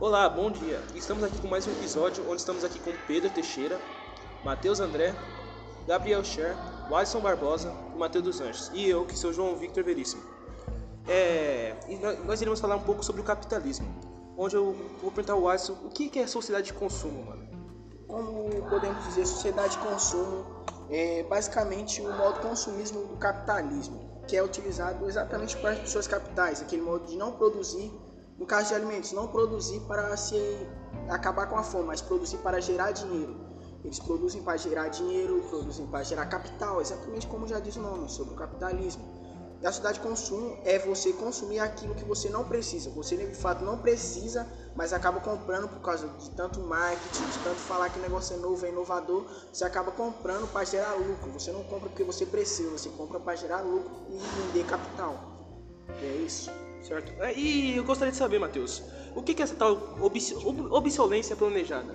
Olá, bom dia. Estamos aqui com mais um episódio onde estamos aqui com Pedro Teixeira, Matheus André, Gabriel Scher, Alisson Barbosa e Matheus dos Anjos. E eu, que sou João Victor Veríssimo. É, nós iremos falar um pouco sobre o capitalismo, onde eu vou perguntar ao Alisson o que é sociedade de consumo, mano. Como podemos dizer, sociedade de consumo é basicamente o modo consumismo do capitalismo, que é utilizado exatamente para as pessoas capitais, aquele modo de não produzir, no caso de alimentos, não produzir para se acabar com a fome, mas produzir para gerar dinheiro. Eles produzem para gerar dinheiro, produzem para gerar capital, exatamente como já diz o nome, sobre o capitalismo. E a sociedade de consumo é você consumir aquilo que você não precisa. Você de fato não precisa, mas acaba comprando por causa de tanto marketing, de tanto falar que o negócio é novo, é inovador. Você acaba comprando para gerar lucro. Você não compra porque você precisa, você compra para gerar lucro e vender capital. É isso. Certo. É, e eu gostaria de saber, Matheus, o que é essa tal obsolência planejada?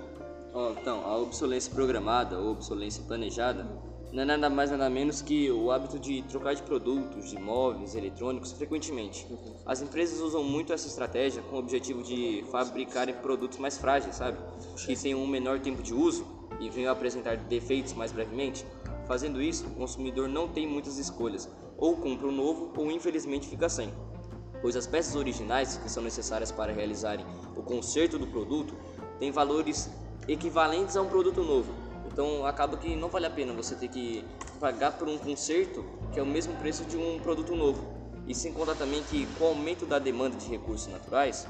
Oh, então, a obsolência programada ou obsolência planejada não é nada mais nada menos que o hábito de trocar de produtos, de móveis, eletrônicos frequentemente. As empresas usam muito essa estratégia com o objetivo de fabricarem produtos mais frágeis, sabe? Que tenham um menor tempo de uso e venham apresentar defeitos mais brevemente. Fazendo isso, o consumidor não tem muitas escolhas, ou compra um novo ou infelizmente fica sem. Pois as peças originais que são necessárias para realizarem o conserto do produto têm valores equivalentes a um produto novo então acaba que não vale a pena você ter que pagar por um conserto que é o mesmo preço de um produto novo. E sem contar também que com o aumento da demanda de recursos naturais,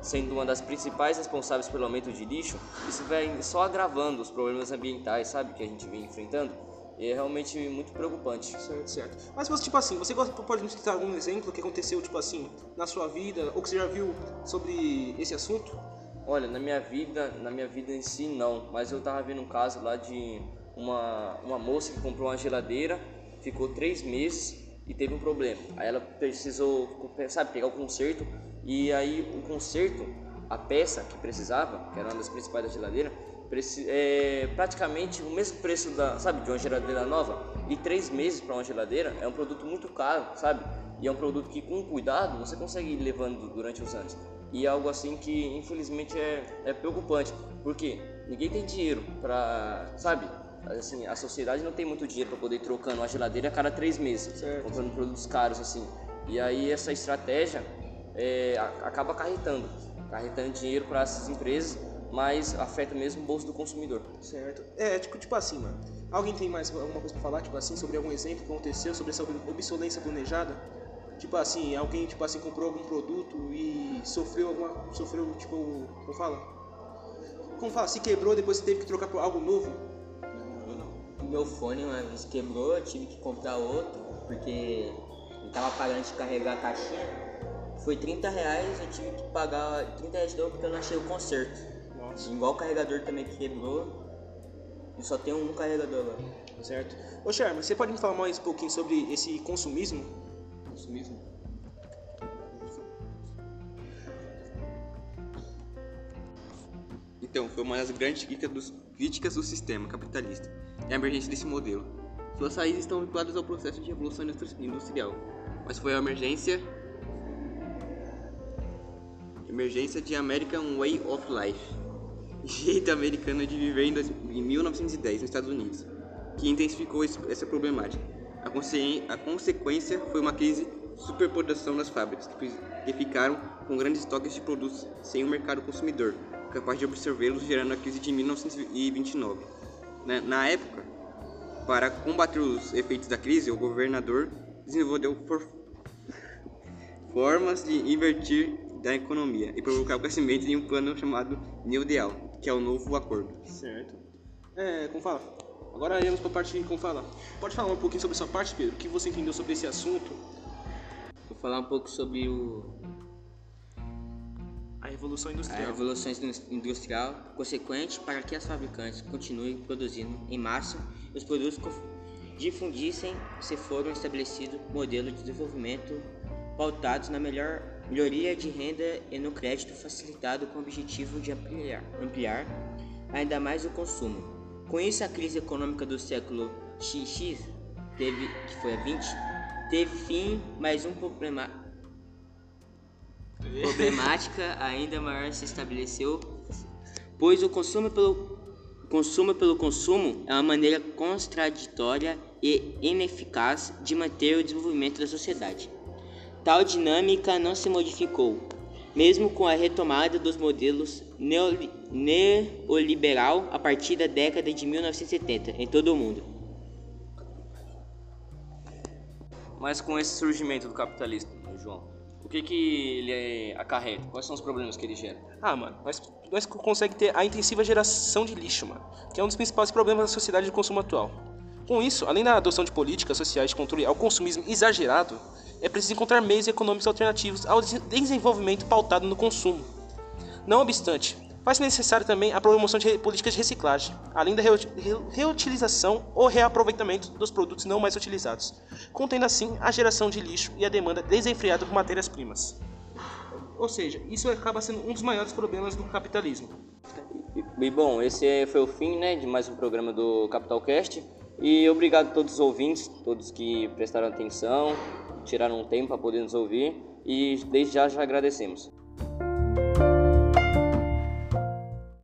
sendo uma das principais responsáveis pelo aumento de lixo, isso vai só agravando os problemas ambientais, sabe, que a gente vem enfrentando. E é realmente muito preocupante. Certo, certo. Mas você, tipo assim, você pode me citar algum exemplo que aconteceu, tipo assim, na sua vida, ou que você já viu sobre esse assunto? Olha, na minha vida, na minha vida em si não, mas eu tava vendo um caso lá de uma, uma moça que comprou uma geladeira, ficou três meses e teve um problema. Aí ela precisou, sabe, pegar o conserto e aí o conserto, a peça que precisava, que era uma das principais da geladeira, é praticamente o mesmo preço da, sabe, de uma geladeira nova. E três meses para uma geladeira é um produto muito caro, sabe? E é um produto que com cuidado você consegue ir levando durante os anos e algo assim que infelizmente é, é preocupante, porque ninguém tem dinheiro para, sabe? Assim, a sociedade não tem muito dinheiro para poder ir trocando uma geladeira a cada três meses, certo. comprando produtos caros assim. E aí essa estratégia é, acaba acarretando, acarretando dinheiro para essas empresas, mas afeta mesmo o bolso do consumidor. Certo. É, tipo, tipo assim, mano. Alguém tem mais alguma coisa para falar, tipo assim, sobre algum exemplo que aconteceu, sobre essa obsolência planejada? Tipo assim, alguém tipo assim comprou algum produto e sofreu alguma sofreu tipo, como fala? Como fala, se quebrou, depois você teve que trocar por algo novo? Não, não. Meu fone uma vez quebrou, eu tive que comprar outro, porque eu tava pagando de carregar a caixinha. Foi 30 reais, eu tive que pagar 30 reais de novo porque eu não achei o conserto. Igual o carregador também quebrou. E só tem um carregador agora. Certo. Ô Charme, você pode me falar mais um pouquinho sobre esse consumismo? consumismo. Então, foi uma das grandes críticas do sistema capitalista e a emergência desse modelo. Suas raízes estão vinculadas ao processo de revolução industrial, mas foi a emergência emergência de American Way of Life, jeito americano de viver em 1910 nos Estados Unidos, que intensificou essa problemática. A, a consequência foi uma crise superprodução das fábricas, que ficaram com grandes estoques de produtos sem o um mercado consumidor, capaz de absorvê-los, gerando a crise de 1929. Na, na época, para combater os efeitos da crise, o governador desenvolveu for... formas de invertir da economia e provocar o crescimento em um plano chamado New Deal, que é o novo acordo. Certo. É, como fala? Agora iremos para a parte como fala. Pode falar um pouquinho sobre essa parte, Pedro? O que você entendeu sobre esse assunto? Vou falar um pouco sobre o a revolução industrial. A revolução industrial consequente para que as fabricantes continuem produzindo em massa os produtos difundissem se foram estabelecido modelo de desenvolvimento pautados na melhor melhoria de renda e no crédito facilitado com o objetivo de ampliar, ampliar ainda mais o consumo com isso, a crise econômica do século XX, teve, que foi a 20, teve fim, mas um problema. problemática ainda maior se estabeleceu, pois o consumo pelo consumo pelo consumo é uma maneira contraditória e ineficaz de manter o desenvolvimento da sociedade. Tal dinâmica não se modificou, mesmo com a retomada dos modelos neoliberal a partir da década de 1970 em todo o mundo. Mas com esse surgimento do capitalismo, João, o que que ele acarreta? Quais são os problemas que ele gera? Ah, mano, nós, nós conseguimos ter a intensiva geração de lixo, mano, que é um dos principais problemas da sociedade de consumo atual. Com isso, além da adoção de políticas sociais de controle ao consumismo exagerado, é preciso encontrar meios econômicos alternativos ao desenvolvimento pautado no consumo. Não obstante, faz necessário também a promoção de políticas de reciclagem, além da reutilização ou reaproveitamento dos produtos não mais utilizados, contendo assim a geração de lixo e a demanda desenfreada por matérias-primas. Ou seja, isso acaba sendo um dos maiores problemas do capitalismo. E bom, esse foi o fim né, de mais um programa do Capitalcast. E obrigado a todos os ouvintes, todos que prestaram atenção, tiraram um tempo para poder nos ouvir. E desde já já agradecemos.